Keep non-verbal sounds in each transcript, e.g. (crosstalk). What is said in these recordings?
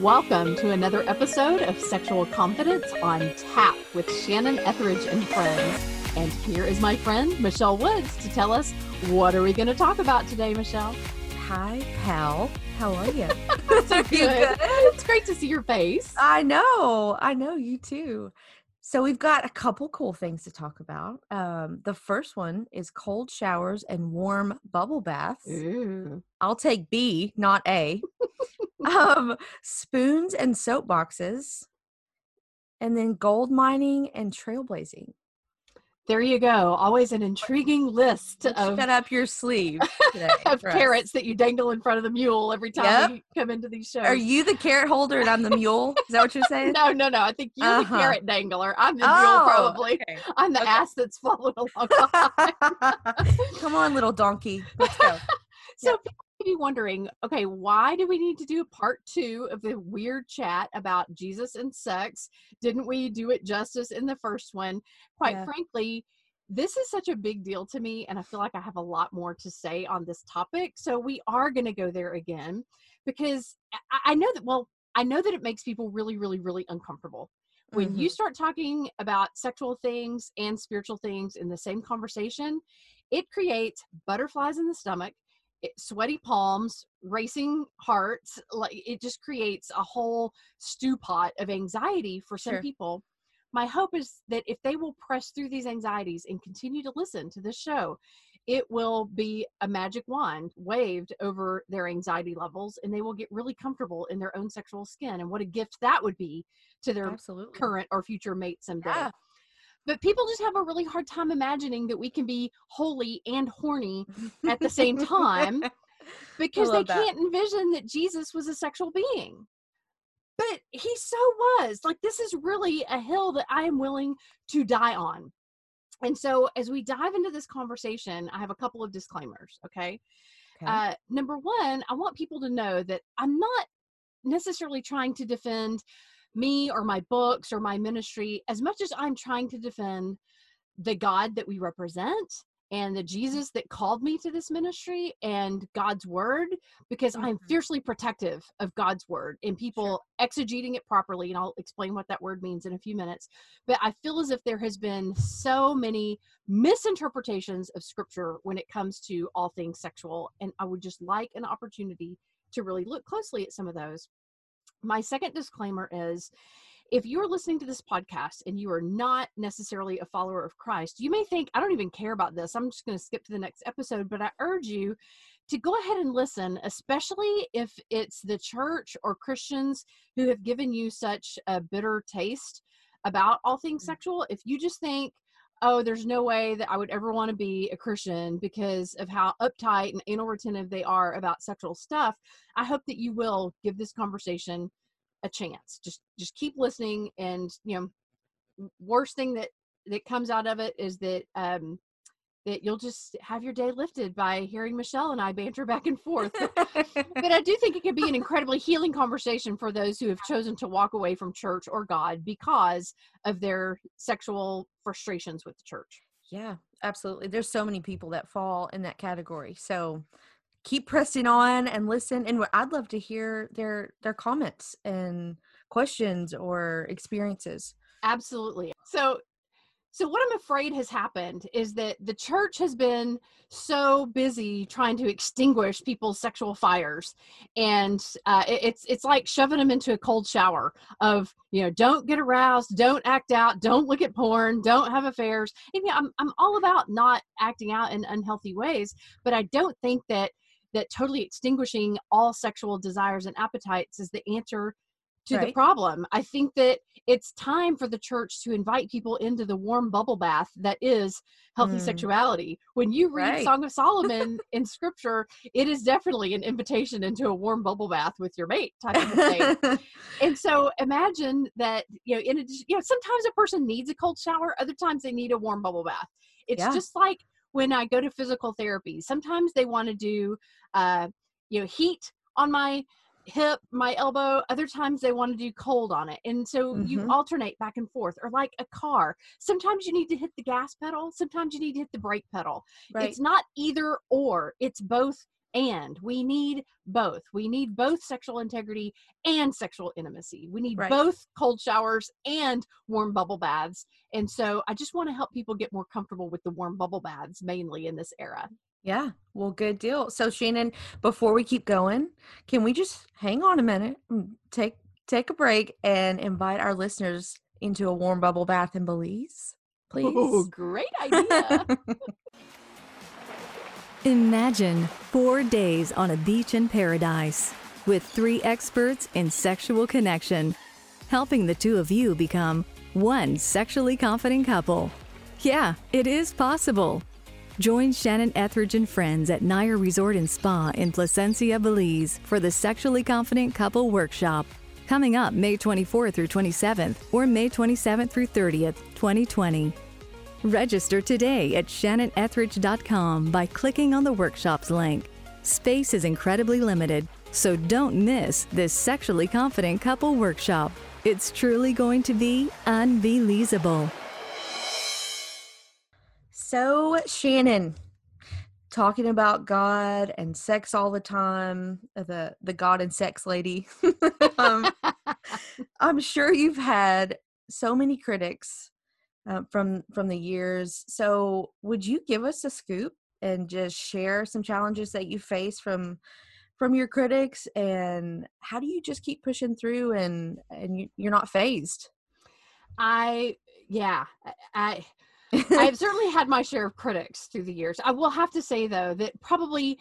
Welcome to another episode of Sexual Confidence on Tap with Shannon Ethridge and friends. And here is my friend Michelle Woods to tell us what are we going to talk about today, Michelle? Hi, pal. How are you? (laughs) (laughs) so good. good. It's great to see your face. I know. I know you too. So we've got a couple cool things to talk about. Um, the first one is cold showers and warm bubble baths. Ooh. I'll take B, not A. (laughs) um, spoons and soap boxes, and then gold mining and trailblazing. There you go. Always an intriguing list of shut up your sleeve (laughs) of carrots that you dangle in front of the mule every time yep. you come into these shows. Are you the carrot holder and I'm the mule? Is that what you're saying? no, no, no. I think you're uh-huh. the carrot dangler. I'm the oh, mule, probably. Okay. I'm the okay. ass that's following (laughs) along. come on, little donkey. Let's go. (laughs) so yep be wondering okay why do we need to do part two of the weird chat about jesus and sex didn't we do it justice in the first one quite yeah. frankly this is such a big deal to me and i feel like i have a lot more to say on this topic so we are going to go there again because I, I know that well i know that it makes people really really really uncomfortable when mm-hmm. you start talking about sexual things and spiritual things in the same conversation it creates butterflies in the stomach it, sweaty palms, racing hearts. Like it just creates a whole stew pot of anxiety for some sure. people. My hope is that if they will press through these anxieties and continue to listen to this show, it will be a magic wand waved over their anxiety levels and they will get really comfortable in their own sexual skin. And what a gift that would be to their Absolutely. current or future mate someday. Yeah but people just have a really hard time imagining that we can be holy and horny at the same time (laughs) because they can't envision that Jesus was a sexual being. But he so was. Like, this is really a hill that I am willing to die on. And so, as we dive into this conversation, I have a couple of disclaimers. Okay. okay. Uh, number one, I want people to know that I'm not necessarily trying to defend me or my books or my ministry as much as I'm trying to defend the God that we represent and the Jesus that called me to this ministry and God's word because mm-hmm. I'm fiercely protective of God's word and people sure. exegeting it properly and I'll explain what that word means in a few minutes but I feel as if there has been so many misinterpretations of scripture when it comes to all things sexual and I would just like an opportunity to really look closely at some of those my second disclaimer is if you're listening to this podcast and you are not necessarily a follower of Christ, you may think, I don't even care about this. I'm just going to skip to the next episode. But I urge you to go ahead and listen, especially if it's the church or Christians who have given you such a bitter taste about all things mm. sexual. If you just think, oh, there's no way that I would ever want to be a Christian because of how uptight and anal retentive they are about sexual stuff, I hope that you will give this conversation a chance. Just just keep listening and you know worst thing that that comes out of it is that um that you'll just have your day lifted by hearing Michelle and I banter back and forth. (laughs) (laughs) but I do think it could be an incredibly healing conversation for those who have chosen to walk away from church or God because of their sexual frustrations with the church. Yeah, absolutely. There's so many people that fall in that category. So keep pressing on and listen and I'd love to hear their their comments and questions or experiences. Absolutely. So so, what I'm afraid has happened is that the church has been so busy trying to extinguish people's sexual fires, and uh, it's it's like shoving them into a cold shower of you know don't get aroused, don't act out, don't look at porn, don't have affairs. And yeah, I'm I'm all about not acting out in unhealthy ways, but I don't think that that totally extinguishing all sexual desires and appetites is the answer to right. the problem. I think that it's time for the church to invite people into the warm bubble bath that is healthy mm. sexuality. When you read right. Song of Solomon (laughs) in scripture, it is definitely an invitation into a warm bubble bath with your mate type of thing. (laughs) and so imagine that, you know, in addition, you know, sometimes a person needs a cold shower, other times they need a warm bubble bath. It's yeah. just like when I go to physical therapy. Sometimes they want to do uh, you know, heat on my hip, my elbow. Other times they want to do cold on it. And so mm-hmm. you alternate back and forth, or like a car. Sometimes you need to hit the gas pedal, sometimes you need to hit the brake pedal. Right. It's not either or, it's both and we need both we need both sexual integrity and sexual intimacy we need right. both cold showers and warm bubble baths and so i just want to help people get more comfortable with the warm bubble baths mainly in this era yeah well good deal so shannon before we keep going can we just hang on a minute mm, take take a break and invite our listeners into a warm bubble bath in belize oh, please oh great idea (laughs) Imagine four days on a beach in paradise with three experts in sexual connection, helping the two of you become one sexually confident couple. Yeah, it is possible. Join Shannon Ethridge and friends at Naia Resort and Spa in Placencia, Belize for the Sexually Confident Couple Workshop. Coming up May 24th through 27th or May 27th through 30th, 2020. Register today at shannonethridge.com by clicking on the workshops link. Space is incredibly limited, so don't miss this sexually confident couple workshop. It's truly going to be unbelievable. So, Shannon, talking about God and sex all the time, uh, the the God and sex lady. (laughs) um, (laughs) I'm sure you've had so many critics uh, from from the years. So, would you give us a scoop and just share some challenges that you face from from your critics, and how do you just keep pushing through and and you, you're not phased? I yeah I. I've (laughs) certainly had my share of critics through the years. I will have to say though that probably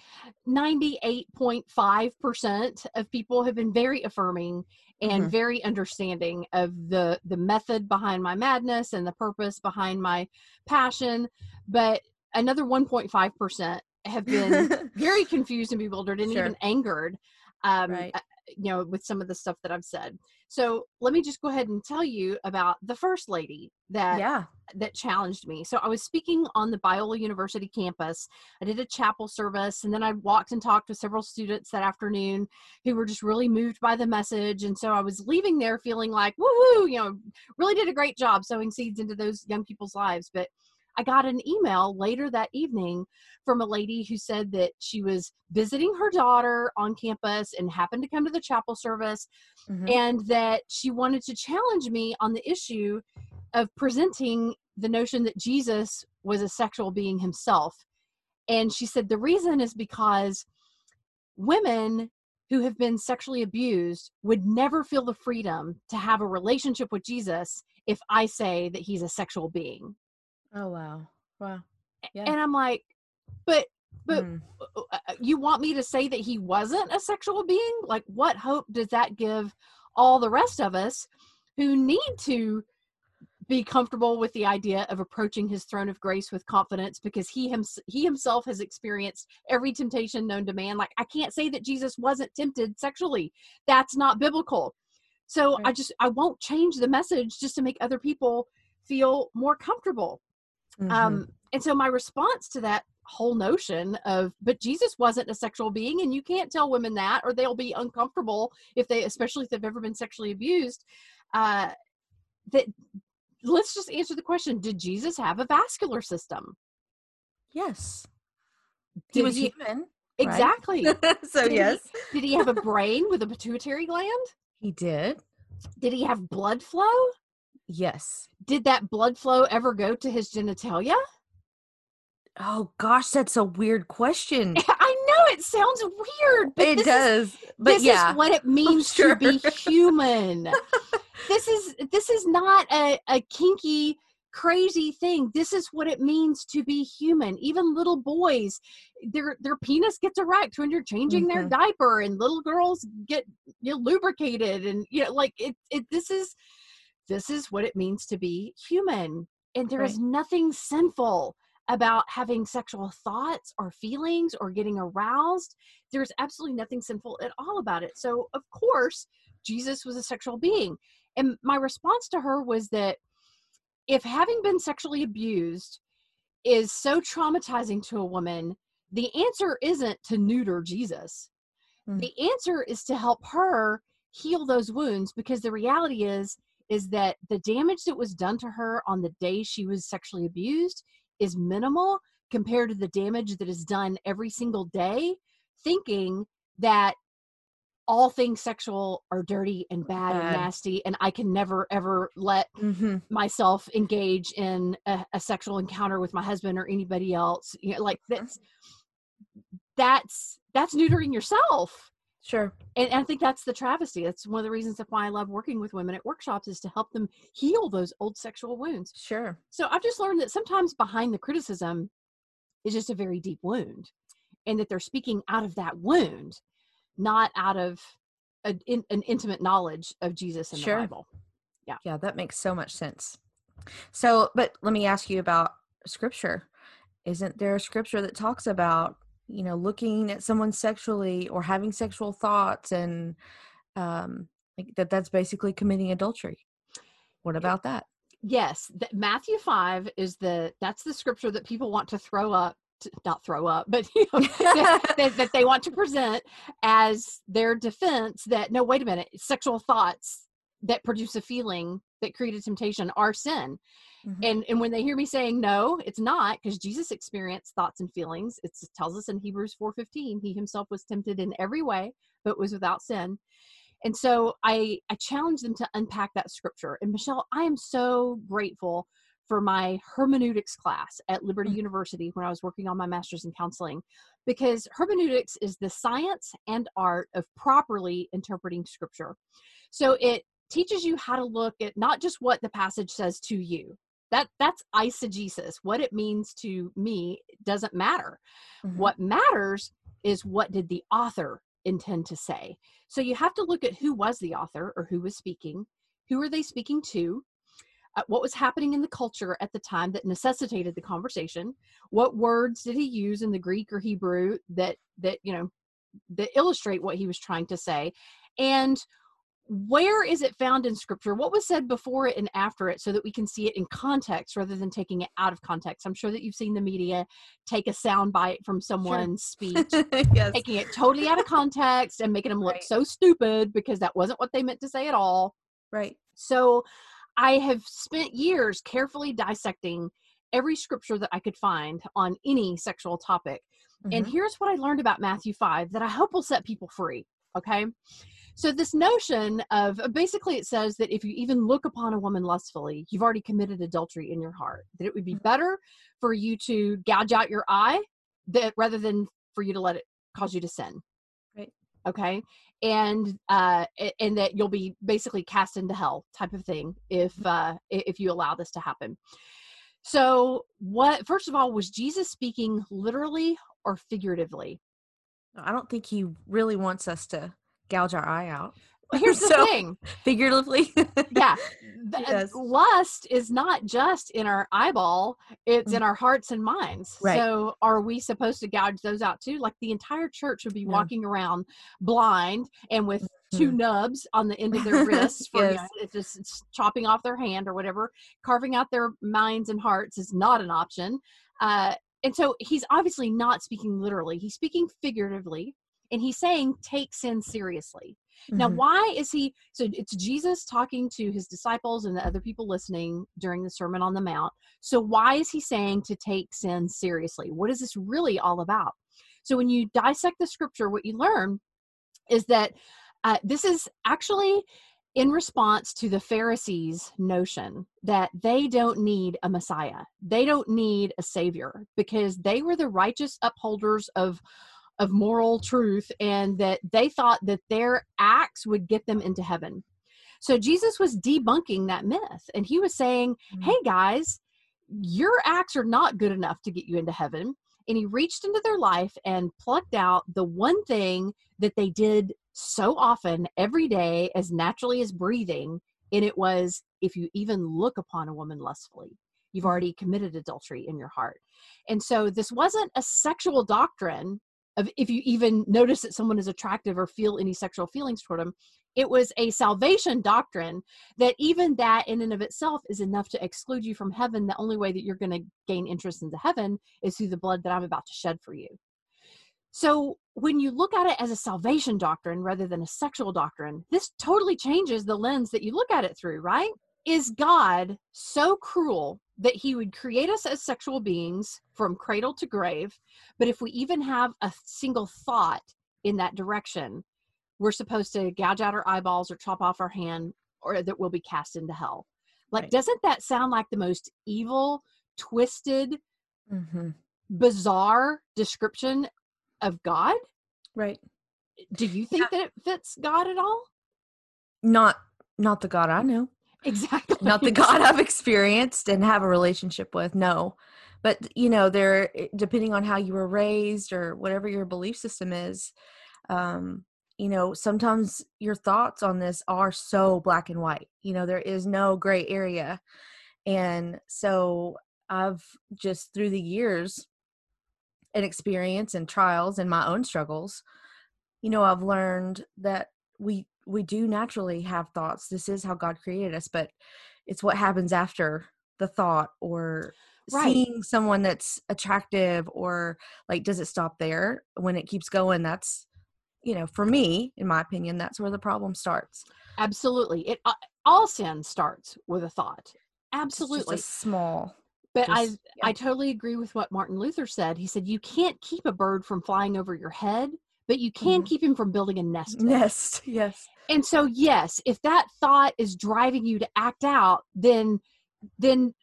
98.5% of people have been very affirming and mm-hmm. very understanding of the the method behind my madness and the purpose behind my passion but another 1.5% have been (laughs) very confused and bewildered and sure. even angered um, right. Uh, you know with some of the stuff that i've said so let me just go ahead and tell you about the first lady that yeah. That challenged me. So I was speaking on the Biola University campus. I did a chapel service and then I walked and talked with several students that afternoon who were just really moved by the message. And so I was leaving there feeling like, woohoo, you know, really did a great job sowing seeds into those young people's lives. But I got an email later that evening from a lady who said that she was visiting her daughter on campus and happened to come to the chapel service mm-hmm. and that she wanted to challenge me on the issue of presenting the notion that Jesus was a sexual being himself. And she said the reason is because women who have been sexually abused would never feel the freedom to have a relationship with Jesus if I say that he's a sexual being. Oh wow. Wow. Yeah. And I'm like, but but mm. Uh, uh, uh, you want me to say that he wasn't a sexual being? Like what hope does that give all the rest of us who need to be comfortable with the idea of approaching his throne of grace with confidence because he him, he himself has experienced every temptation known to man like i can't say that jesus wasn't tempted sexually that's not biblical so right. i just i won't change the message just to make other people feel more comfortable Mm-hmm. Um, and so my response to that whole notion of, but Jesus wasn't a sexual being, and you can't tell women that, or they'll be uncomfortable if they, especially if they've ever been sexually abused. Uh, that let's just answer the question: Did Jesus have a vascular system? Yes, he was he, human. Exactly. (laughs) so did yes. He, did he have a brain with a pituitary gland? He did. Did he have blood flow? Yes. Did that blood flow ever go to his genitalia? Oh gosh, that's a weird question. (laughs) I know it sounds weird, but it does. Is, but this yeah, is what it (laughs) means sure. to be human. (laughs) this is this is not a, a kinky crazy thing. This is what it means to be human. Even little boys, their their penis gets erect when you're changing mm-hmm. their diaper, and little girls get you know, lubricated, and you know, like it. It this is this is what it means to be human. And there right. is nothing sinful about having sexual thoughts or feelings or getting aroused. There's absolutely nothing sinful at all about it. So, of course, Jesus was a sexual being. And my response to her was that if having been sexually abused is so traumatizing to a woman, the answer isn't to neuter Jesus. Mm. The answer is to help her heal those wounds because the reality is is that the damage that was done to her on the day she was sexually abused is minimal compared to the damage that is done every single day thinking that all things sexual are dirty and bad, Bad. and nasty, and I can never ever let Mm-hmm. myself engage in a, a sexual encounter with my husband or anybody else. You know, like that's that's that's neutering yourself. Sure. And I think that's the travesty. That's one of the reasons of why I love working with women at workshops is to help them heal those old sexual wounds. Sure. So I've just learned that sometimes behind the criticism is just a very deep wound, and that they're speaking out of that wound, not out of a, in, an intimate knowledge of Jesus and Sure. the Bible. Yeah. Yeah, that makes so much sense. So, but let me ask you about scripture. Isn't there a scripture that talks about, you know, looking at someone sexually or having sexual thoughts and um like that that's basically committing adultery? What about that? Yes, th- Matthew five is the that's the scripture that people want to throw up, to, not throw up, but you know, (laughs) that, that, that they want to present as their defense. That no, wait a minute, sexual thoughts that produce a feeling that create a temptation are sin. Mhm. And and when they hear me saying no, it's not because Jesus experienced thoughts and feelings. It tells us in Hebrews four fifteen, he himself was tempted in every way, but was without sin. And so I I challenge them to unpack that scripture. And Michelle, I am so grateful for my hermeneutics class at Liberty Mm. University when I was working on my master's in counseling, because hermeneutics is the science and art of properly interpreting scripture. So it teaches you how to look at not just what the passage says to you. That that's eisegesis. What it means to me doesn't matter. Mhm. What matters is what did the author intend to say. So you have to look at who was the author or who was speaking, who are they speaking to, uh, what was happening in the culture at the time that necessitated the conversation, what words did he use in the Greek or Hebrew that that you know that illustrate what he was trying to say, and where is it found in scripture what was said before it and after it so that we can see it in context rather than taking it out of context i'm sure that you've seen the media take a sound bite from someone's speech (laughs) yes. taking it totally out of context and making them look Right. so stupid because that wasn't what they meant to say at all Right. so i have spent years carefully dissecting every scripture that i could find on any sexual topic and Mhm. here's what I learned about Matthew 5 that I hope will set people free. Okay. So, this notion of basically it says that if you even look upon a woman lustfully, you've already committed adultery in your heart. That it would be Mhm. better for you to gouge out your eye that rather than for you to let it cause you to sin. Right. Okay. And uh and that you'll be basically cast into hell type of thing if uh if you allow this to happen. So what first of all was Jesus speaking literally or figuratively? I don't think he really wants us to gouge our eye out. Well, here's (laughs) the So- thing. Figuratively. Yeah. (laughs) th- Yes. Lust is not just in our eyeball, it's Mm. in our hearts and minds. Right. So are we supposed to gouge those out too? Like the entire church would be No. walking around blind and with two Mhm. nubs on the end of their wrists (laughs) for you know, just chopping off their hand or whatever. Carving out their minds and hearts is not an option. Uh, and so he's obviously not speaking literally, he's speaking figuratively. And he's saying, take sin seriously. Now, Mhm. why is he? So it's Jesus talking to his disciples and the other people listening during the Sermon on the Mount. So, why is he saying to take sin seriously? What is this really all about? So, when you dissect the scripture, what you learn is that uh, this is actually in response to the Pharisees' notion that they don't need a Messiah, they don't need a Savior because they were the righteous upholders of of moral truth and that they thought that their acts would get them into heaven. So Jesus was debunking that myth and he was saying, Mm. "Hey guys, your acts are not good enough to get you into heaven." And he reached into their life and plucked out the one thing that they did so often every day as naturally as breathing, and it was if you even look upon a woman lustfully, you've Mhm. already committed adultery in your heart. And so this wasn't a sexual doctrine of if you even notice that someone is attractive or feel any sexual feelings toward them it was a salvation doctrine that even that in and of itself is enough to exclude you from heaven. The only way that you're going to gain interest into heaven is through the blood that i'm about to shed for you. So when you look at it as a salvation doctrine rather than a sexual doctrine this totally changes the lens that you look at it through right is God so cruel that he would create us as sexual beings from cradle to grave? But if we even have a single thought in that direction, we're supposed to gouge out our eyeballs or chop off our hand or that we'll be cast into hell. Like, Right. doesn't that sound like the most evil, twisted, Mhm. bizarre description of God? Right. Do you think that it fits God at all? Not not the God I know. Exactly. not the (laughs) God I've experienced and have a relationship with. No, but you know, there depending on how you were raised or whatever your belief system is, um, you know, sometimes your thoughts on this are so black and white. You know, there is no gray area, and so I've just through the years and experience and trials and my own struggles, you know, I've learned that we we do naturally have thoughts. This is how God created us, but it's what happens after the thought or Right. seeing someone that's attractive or like does it stop there when it keeps going that's you know for me in my opinion that's where the problem starts Absolutely. It uh, all sin starts with a thought. It's just Absolutely. a small But I just- I totally agree with what Martin Luther said. He said you can't keep a bird from flying over your head, but you can Mhm. keep him from building a nest. nest (laughs) yes And so yes, if that thought is driving you to act out, then then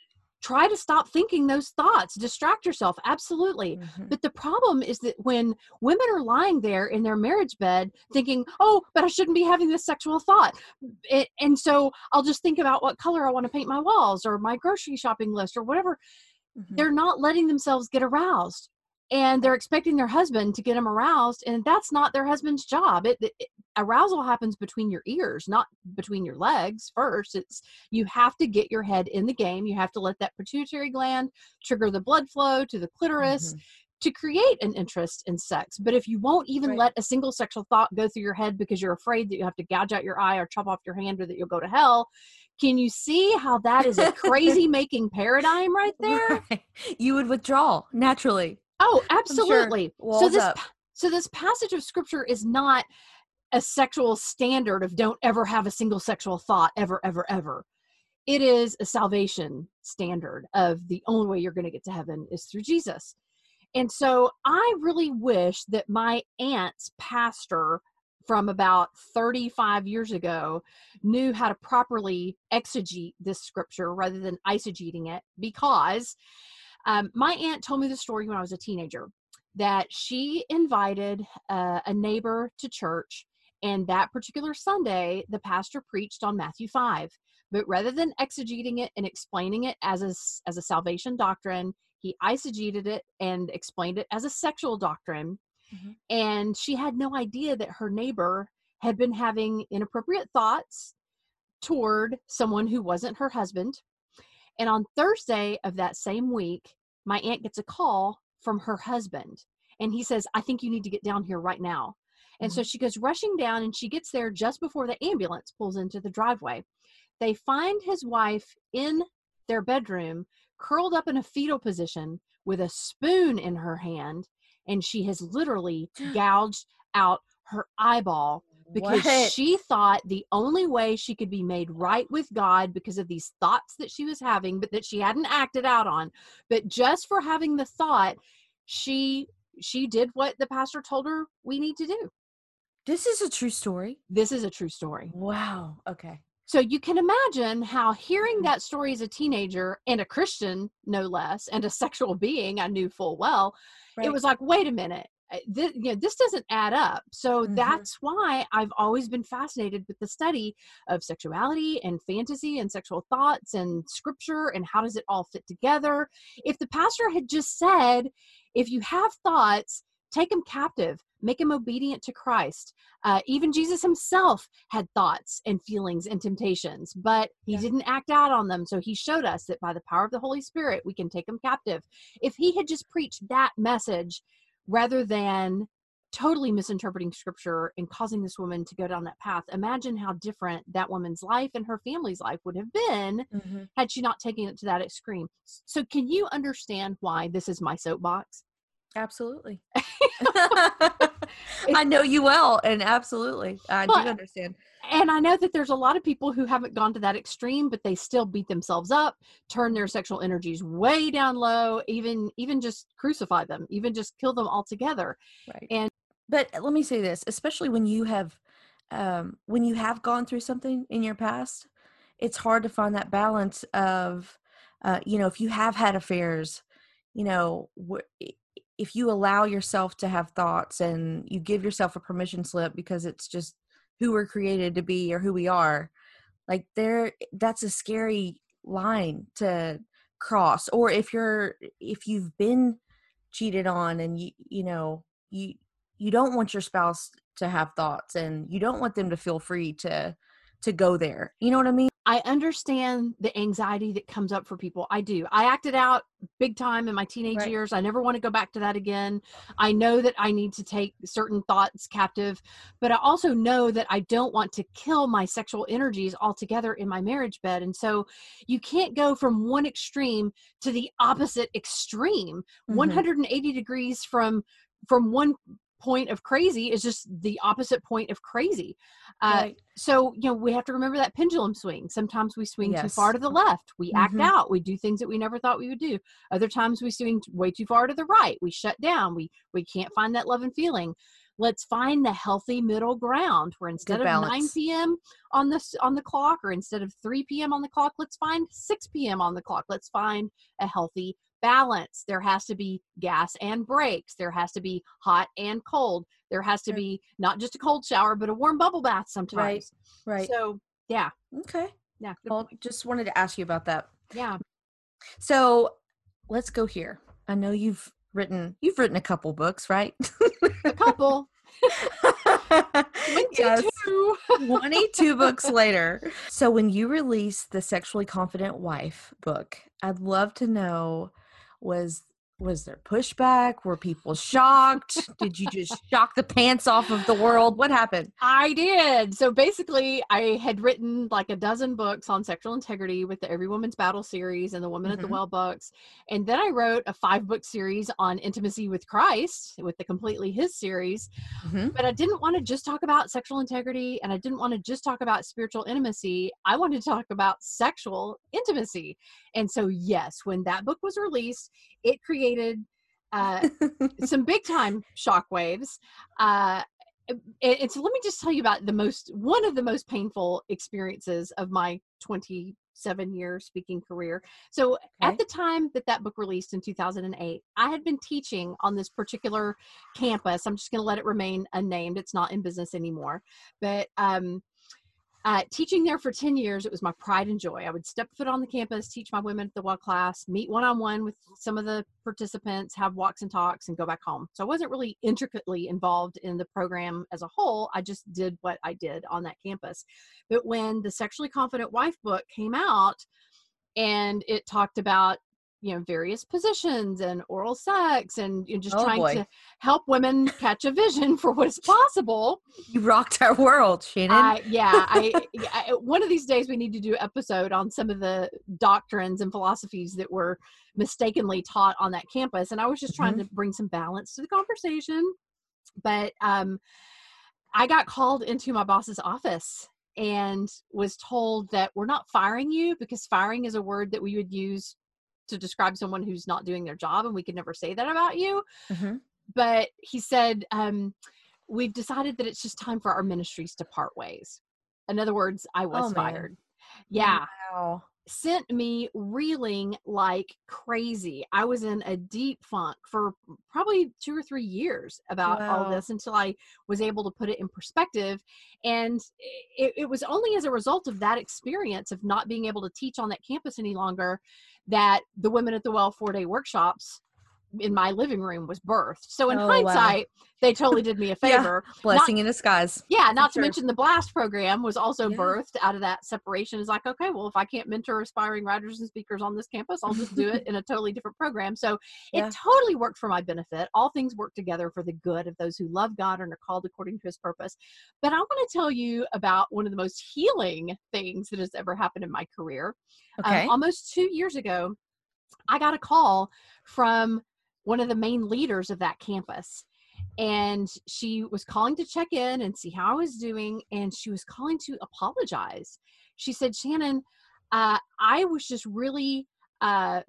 try to stop thinking those thoughts. Distract yourself. Absolutely. Mhm. But the problem is that when women are lying there in their marriage bed thinking, oh, but I shouldn't be having this sexual thought. It, and so I'll just think about what color I want to paint my walls or my grocery shopping list or whatever. Mhm. They're not letting themselves get aroused. And they're expecting their husband to get them aroused. And that's not their husband's job. It, it, arousal happens between your ears, not between your legs first. It's you have to get your head in the game. You have to let that pituitary gland trigger the blood flow to the clitoris Mhm. to create an interest in sex. But if you won't even Right. let a single sexual thought go through your head because you're afraid that you have to gouge out your eye or chop off your hand or that you'll go to hell, can you see how that is a (laughs) crazy making paradigm right there? Right. you would withdraw naturally Oh, sure absolutely. So this up. so this passage of scripture is not a sexual standard of don't ever have a single sexual thought ever ever ever. It is a salvation standard of the only way you're going to get to heaven is through Jesus. And so I really wish that my aunt's pastor from about 35 years ago knew how to properly exegete this scripture rather than eisegeting it because um, my aunt told me the story when I was a teenager that she invited uh, a neighbor to church, and that particular Sunday, the pastor preached on Matthew 5. But rather than exegeting it and explaining it as a, as a salvation doctrine, he eisegeted it and explained it as a sexual doctrine. Mhm. And she had no idea that her neighbor had been having inappropriate thoughts toward someone who wasn't her husband. And on Thursday of that same week, my aunt gets a call from her husband. And he says, I think you need to get down here right now. And so mm-hmm. she goes rushing down and she gets there just before the ambulance pulls into the driveway. They find his wife in their bedroom, curled up in a fetal position with a spoon in her hand. And she has literally (gasps) gouged out her eyeball because What? she thought the only way she could be made right with God because of these thoughts that she was having, but that she hadn't acted out on. But just for having the thought, she she did what the pastor told her we need to do. this is a true story This is a true story. wow okay So you can imagine how hearing Mhm. that story as a teenager and a Christian, no less, and a sexual being I knew full well, it was like, wait a minute. This, you know, this doesn't add up. So Mhm. that's why I've always been fascinated with the study of sexuality and fantasy and sexual thoughts and scripture and how does it all fit together. If the pastor had just said, if you have thoughts, take them captive, make them obedient to Christ. Uh, even Jesus himself had thoughts and feelings and temptations, but he Yeah. didn't act out on them. So he showed us that by the power of the Holy Spirit, we can take them captive. If he had just preached that message rather than totally misinterpreting scripture and causing this woman to go down that path, imagine how different that woman's life and her family's life would have been Mhm. had she not taken it to that extreme. So, can you understand why this is my soapbox? absolutely (laughs) (laughs) I know you well, and absolutely, I but, do understand. And I know that there's a lot of people who haven't gone to that extreme, but they still beat themselves up, turn their sexual energies way down low, even even just crucify them, even just kill them altogether. Right. And but let me say this, especially when you have um, when you have gone through something in your past, it's hard to find that balance of, uh, you know, if you have had affairs, you know, wh- if you allow yourself to have thoughts and you give yourself a permission slip because it's just who we're created to be or who we are, like there, that's a scary line to cross. Or if you're, if you've been cheated on and you, you know, you, you don't want your spouse to have thoughts and you don't want them to feel free to to go there you know what i mean i understand the anxiety that comes up for people. I do. I acted out big time in my teenage right. years. I never want to go back to that again. I know that i need to take certain thoughts captive but i also know that i don't want to kill my sexual energies altogether in my marriage bed and so you can't go from one extreme to the opposite extreme. Mm-hmm. 180 degrees from from one point of crazy is just the opposite point of crazy. Uh, right. So, you know, we have to remember that pendulum swing. Sometimes we swing yes. too far to the left. We mm-hmm. act out. We do things that we never thought we would do. Other times we swing way too far to the right. We shut down. We we can't find that love and feeling. Let's find the healthy middle ground where instead of 9 p.m. on the on the clock or instead of 3 p.m. on the clock, let's find 6 p.m. on the clock. Let's find a healthy balance. There has to be gas and brakes. There has to be hot and cold. There has to be not just a cold shower, but a warm bubble bath sometimes. Right. Right. So, yeah. Okay. Yeah. Well, just wanted to ask you about that. Yeah. So, let's go here. I know you've written you've written a couple books, right? a couple. (laughs) 22. 22 books later. So when you release the Sexually Confident Wife book, I'd love to know was was there pushback? Were people shocked? did you just shock the pants off of the world? What happened? I did. So basically, I had written like a dozen books on sexual integrity with the Every Woman's Battle series and the Woman mm-hmm. at the mm-hmm. Well books. And then I wrote a five book series on intimacy with Christ with the Completely His series. Mm-hmm. But I didn't want to just talk about sexual integrity and I didn't want to just talk about spiritual intimacy. I wanted to talk about sexual intimacy. And so, yes, when that book was released, it created uh, (laughs) some big time shockwaves. Uh, and so let me just tell you about the most one of the most painful experiences of my 27 year speaking career so okay. at the time that that book released in 2008 i had been teaching on this particular campus i'm just going to let it remain unnamed it's not in business anymore but um, uh, teaching there for 10 years, it was my pride and joy. I would step foot on the campus, teach my women at the well class, meet one on one with some of the participants, have walks and talks, and go back home. So I wasn't really intricately involved in the program as a whole. I just did what I did on that campus. But when the Sexually Confident Wife book came out, and it talked about you know various positions and oral sex and you know, just oh, trying boy. to help women catch a vision for what is possible you rocked our world shannon uh, yeah I, I, one of these days we need to do an episode on some of the doctrines and philosophies that were mistakenly taught on that campus and i was just trying mm-hmm. to bring some balance to the conversation but um i got called into my boss's office and was told that we're not firing you because firing is a word that we would use to describe someone who's not doing their job and we could never say that about you. Mm-hmm. but he said um, we've decided that it's just time for our ministries to part ways. In other words i was oh, fired. Yeah. Wow. sent me reeling like crazy. I was in a deep funk for probably two or three years about wow. all this until i was able to put it in perspective. And it, it was only as a result of that experience of not being able to teach on that campus any longer that the women at the well four day workshops in my living room was birthed. So in oh, hindsight, wow. they totally did me a (laughs) favor. yeah, blessing not, in disguise. Yeah, not to mention the blast program was also yeah. birthed out of that separation. Is like, okay, well, if I can't mentor aspiring writers and speakers on this campus, I'll just do it (laughs) in a totally different program. So yeah. it totally worked for my benefit. All things work together for the good of those who love God and are called according to his purpose. But I want to tell you about one of the most healing things that has ever happened in my career. Um, okay. Um, almost two years ago, I got a call from one of the main leaders of that campus. and she was calling to check in and see how I was doing, and she was calling to apologize. She said, Shannon, uh, I was just really uh,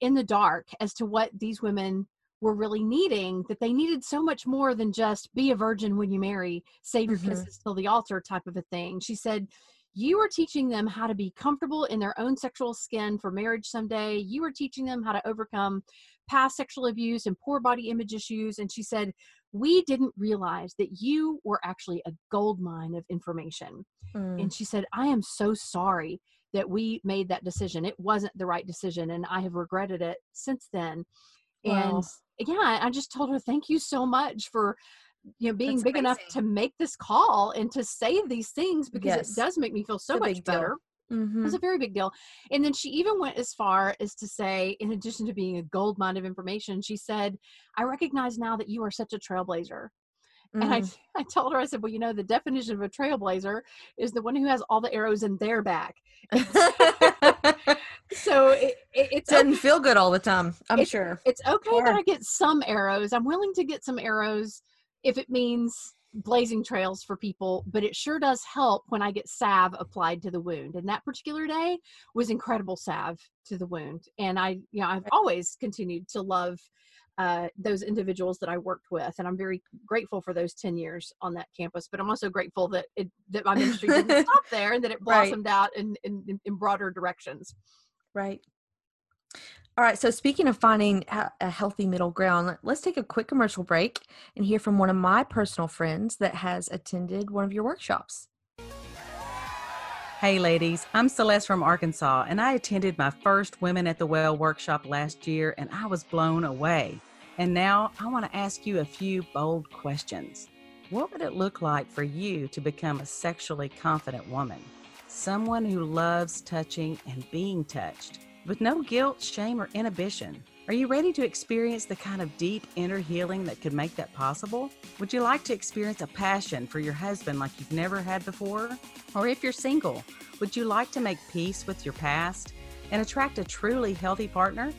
in the dark as to what these women were really needing that they needed so much more than just be a virgin when you marry save your Mhm. kisses till the altar type of a thing she said you are teaching them how to be comfortable in their own sexual skin for marriage someday you are teaching them how to overcome past sexual abuse and poor body image issues and she said we didn't realize that you were actually a gold mine of information Mm. and she said i am so sorry that we made that decision it wasn't the right decision and i have regretted it since then Wow. and yeah i just told her thank you so much for you know being That's big enough to make this call and to say these things because Yes. it does make me feel so much big better Mhm. it's a very big deal. And then she even went as far as to say, in addition to being a gold mine of information, she said, I recognize now that you are such a trailblazer. And I, Mm. (laughs) I told her, I said, well, you know, the definition of a trailblazer is the one who has all the arrows in their back. (laughs) (laughs) So it, it, it's Doesn't okay, feel good all the time. I'm It's- sure. it's okay that I get some arrows. I'm willing to get some arrows if it means blazing trails for people, but it sure does help when I get salve applied to the wound. And that particular day was incredible salve to the wound. And I, you know, I've always continued to love uh, those individuals that I worked with, and I'm very grateful for those ten years on that campus. But I'm also grateful that it that my ministry didn't (laughs) stop there, and that it Right. blossomed out in, in in broader directions. Right. All right. So, speaking of finding a healthy middle ground, let's take a quick commercial break and hear from one of my personal friends that has attended one of your workshops. Hey, ladies, I'm Celeste from Arkansas, and I attended my first Women at the Well workshop last year, and I was blown away. And now I want to ask you a few bold questions. What would it look like for you to become a sexually confident woman? Someone who loves touching and being touched, with no guilt, shame, or inhibition. Are you ready to experience the kind of deep inner healing that could make that possible? Would you like to experience a passion for your husband like you've never had before? Or if you're single, would you like to make peace with your past and attract a truly healthy partner?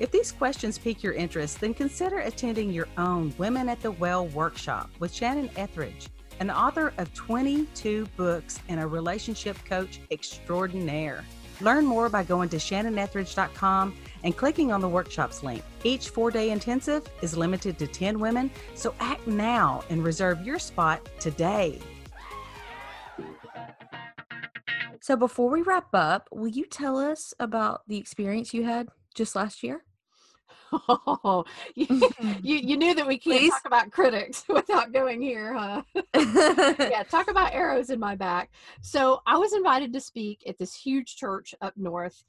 If these questions pique your interest, then consider attending your own Women at the Well workshop with Shannon Ethridge, an author of 22 books and a relationship coach extraordinaire. Learn more by going to shannonethridge.com and clicking on the workshops link. Each four day intensive is limited to 10 women, so act now and reserve your spot today. So, before we wrap up, will you tell us about the experience you had just last year? Oh, (laughs) you, mm-hmm. you, you knew that we can't Please? talk about critics (laughs) without going here, huh? (laughs) yeah, talk about arrows in my back. So I was invited to speak at this huge church up north.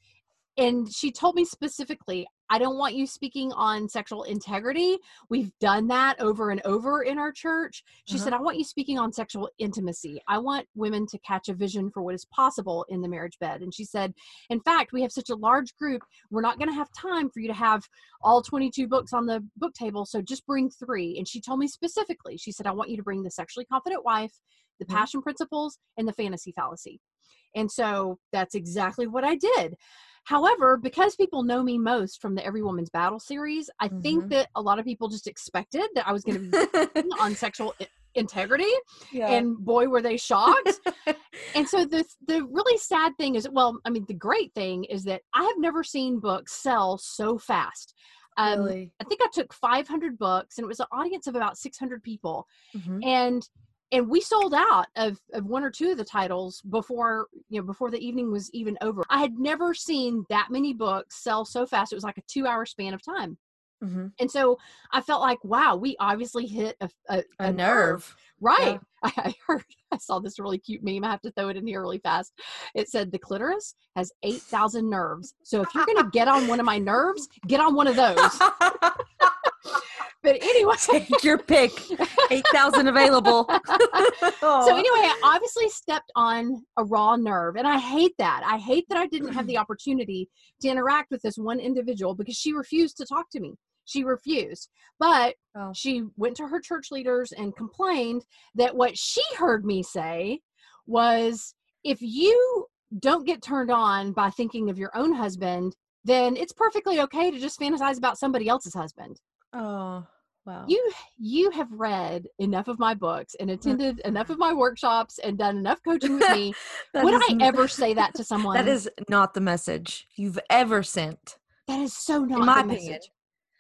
And she told me specifically, I don't want you speaking on sexual integrity. We've done that over and over in our church. She Uh-huh. said, I want you speaking on sexual intimacy. I want women to catch a vision for what is possible in the marriage bed. And she said, In fact, we have such a large group, we're not going to have time for you to have all 22 books on the book table. So just bring three. And she told me specifically, she said, I want you to bring the sexually confident wife, the Mhm. passion principles, and the fantasy fallacy. And so that's exactly what I did. However, because people know me most from the Every Woman's Battle series, I think Mhm. that a lot of people just expected that I was going to be (laughs) on sexual i- integrity. And boy, were they shocked. (laughs) and so the the really sad thing is, well, I mean, the great thing is that I have never seen books sell so fast. Um, really? I think I took 500 books, and it was an audience of about 600 people, Mhm. and and we sold out of, of one or two of the titles before you know before the evening was even over. I had never seen that many books sell so fast. It was like a two hour span of time, Mhm. and so I felt like, wow, we obviously hit a, a, A nerve. Right. (laughs) I, I heard, I saw this really cute meme. I have to throw it in here really fast. It said the clitoris has 8,000 nerves. So if you're going (laughs) to get on one of my nerves, get on one of those. (laughs) But anyway, (laughs) Take your pick. 8,000 available. (laughs) so anyway, I obviously stepped on a raw nerve, and I hate that. I hate that I didn't have the (clears throat) opportunity to interact with this one individual because she refused to talk to me. She refused, but Oh. she went to her church leaders and complained that what she heard me say was, "If you don't get turned on by thinking of your own husband, then it's perfectly okay to just fantasize about somebody else's husband." Oh. Wow. You you have read enough of my books and attended enough of my workshops and done enough (laughs) coaching with me. Would I ever say that to (laughs) someone? That is not the message you've ever sent, that is so not in my opinion. message.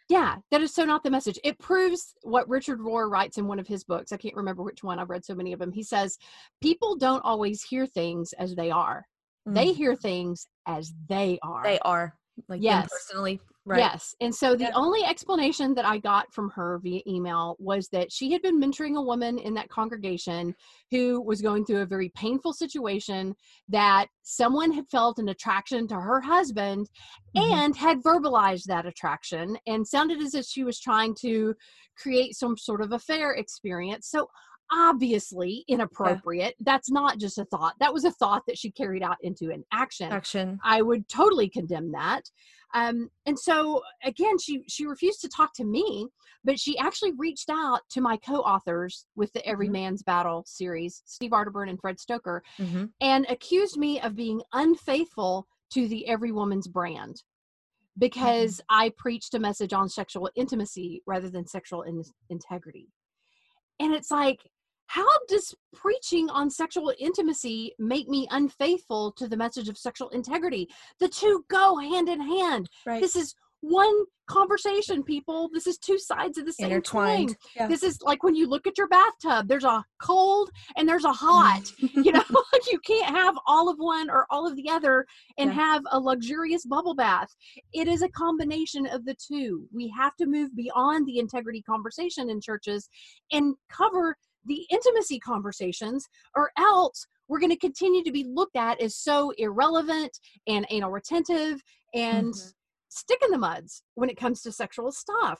Yeah, that is so not the message. It proves what Richard Rohr writes in one of his books. I can't remember which one. I've read so many of them. He says, People don't always hear things as they are, they Mm. hear things as they are. they are like Yes. personally, right? Yes. And so the Yeah. only explanation that I got from her via email was that she had been mentoring a woman in that congregation who was going through a very painful situation, that someone had felt an attraction to her husband Mhm. and had verbalized that attraction and sounded as if she was trying to create some sort of affair experience. So obviously inappropriate. That's not just a thought. That was a thought that she carried out into an action. action. I would totally condemn that. Um, and so again, she she refused to talk to me, but she actually reached out to my co-authors with the Every Mhm. Man's Battle series, Steve Arterburn and Fred Stoeker, hmm and accused me of being unfaithful to the Every Woman's brand because I preached a message on sexual intimacy rather than sexual in- integrity. And it's like, how does preaching on sexual intimacy make me unfaithful to the message of sexual integrity? The two go hand in hand. Right. This is one conversation, people. This is two sides of the same Intertwined. coin. Yeah. This is like when you look at your bathtub, there's a cold and there's a hot. (laughs) you know, (laughs) you can't have all of one or all of the other and Yeah. have a luxurious bubble bath. It is a combination of the two. We have to move beyond the integrity conversation in churches and cover the intimacy conversations, or else we're going to continue to be looked at as so irrelevant and anal retentive and Mhm. stick in the muds when it comes to sexual stuff.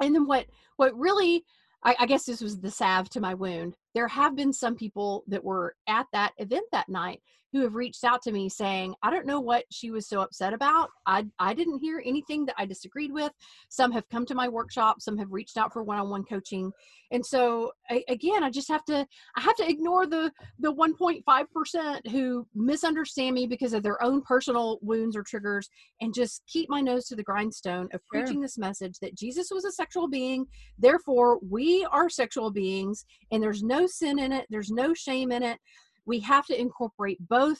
And then what what really I, I guess this was the salve to my wound. There have been some people that were at that event that night who have reached out to me saying, I don't know what she was so upset about. I, I didn't hear anything that I disagreed with. Some have come to my workshop, some have reached out for one on one coaching. And so I, again, I just have to I have to ignore the the 1.5% who misunderstand me because of their own personal wounds or triggers and just keep my nose to the grindstone of Sure. preaching this message that Jesus was a sexual being. Therefore, we are sexual beings and there's no sin in it, there's no shame in it. We have to incorporate both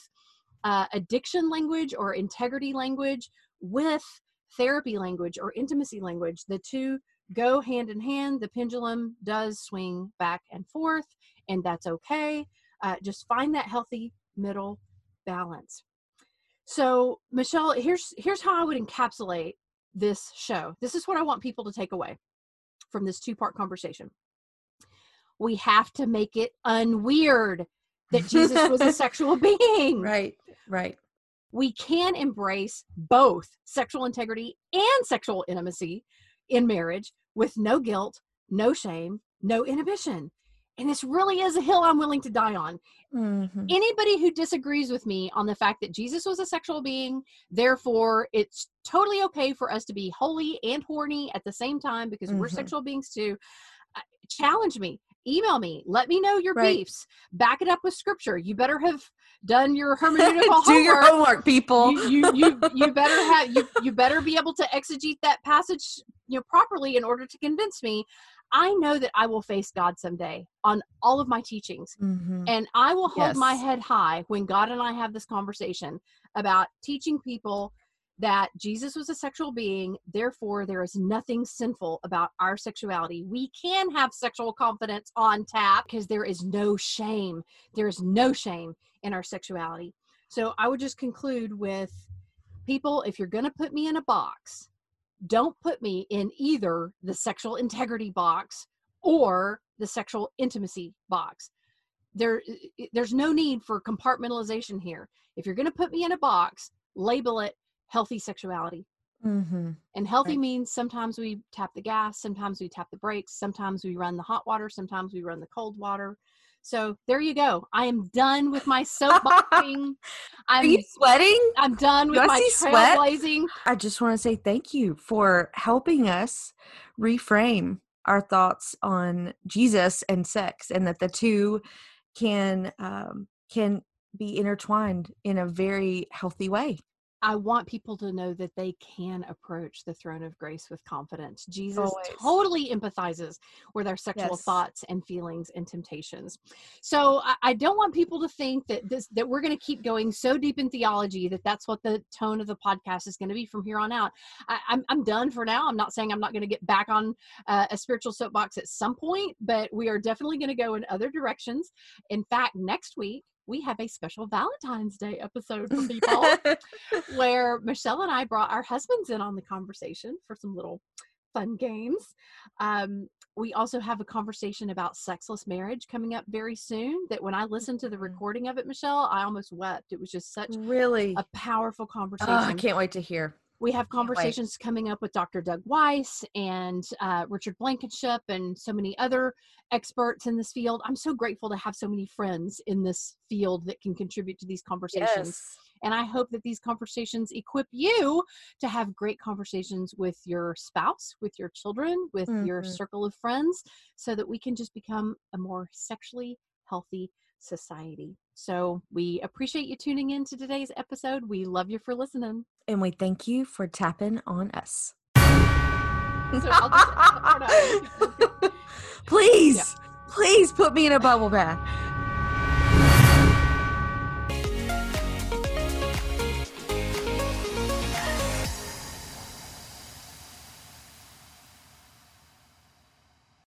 uh, addiction language or integrity language with therapy language or intimacy language. The two go hand in hand. The pendulum does swing back and forth, and that's okay. Uh, just find that healthy middle balance. So, Michelle, here's here's how I would encapsulate this show. This is what I want people to take away from this two-part conversation. We have to make it unweird that Jesus was a (laughs) sexual being. Right. Right. We can embrace both sexual integrity and sexual intimacy in marriage with no guilt, no shame, no inhibition. And this really is a hill I'm willing to die on. Mhm. Anybody who disagrees with me on the fact that Jesus was a sexual being, therefore it's totally okay for us to be holy and horny at the same time because we're Mhm. sexual beings too, challenge me. Email me. Let me know your Right. beefs. Back it up with scripture. You better have done your (laughs) hermeneutical Do your homework homework, people. you, you you you (laughs) better have you you better be able to exegete that passage you know properly in order to convince me i know that i will face god someday on all of my teachings Mhm. and i will hold my head high when god and i have this conversation about teaching people that jesus was a sexual being therefore there is nothing sinful about our sexuality. We can have sexual confidence on tap because there is no shame. There is no shame in our sexuality. So i would just conclude with people if you're going to put me in a box don't put me in either the sexual integrity box or the sexual intimacy box. There there's no need for compartmentalization here. If you're going to put me in a box label it healthy sexuality Mhm. and healthy Right. means sometimes we tap the gas sometimes we tap the brakes sometimes we run the hot water sometimes we run the cold water so there you go i am done with my soapboxing (laughs) Are i'm you sweating? i'm done with my see sweat? trailblazing I just want to say thank you for helping us reframe our thoughts on Jesus and sex, and that the two can um, can be intertwined in a very healthy way. I want people to know that they can approach the throne of grace with confidence. Jesus Always. totally empathizes with our sexual Yes. thoughts and feelings and temptations. So I, I don't want people to think that this that we're going to keep going so deep in theology that that's what the tone of the podcast is going to be from here on out. I, I'm I'm done for now. I'm not saying I'm not going to get back on uh, a spiritual soapbox at some point, but we are definitely going to go in other directions. In fact, next week we have a special Valentine's Day episode for (laughs) people where Michelle and I brought our husbands in on the conversation for some little fun games. Um, we also have a conversation about sexless marriage coming up very soon. That when I listened to the Mhm. recording of it, Michelle, I almost wept. It was just such really? a powerful conversation. Oh, I can't wait to hear. We have conversations coming up with Dr. Doug Weiss and uh, Richard Blankenship and so many other experts in this field. I'm so grateful to have so many friends in this field that can contribute to these conversations. Yes. And I hope that these conversations equip you to have great conversations with your spouse, with your children, with your Mhm. circle of friends, so that we can just become a more sexually healthy society. So we appreciate you tuning in to today's episode. We love you for listening. And we thank you for tapping on us. (laughs) So just- (laughs) please, please put me in a bubble bath.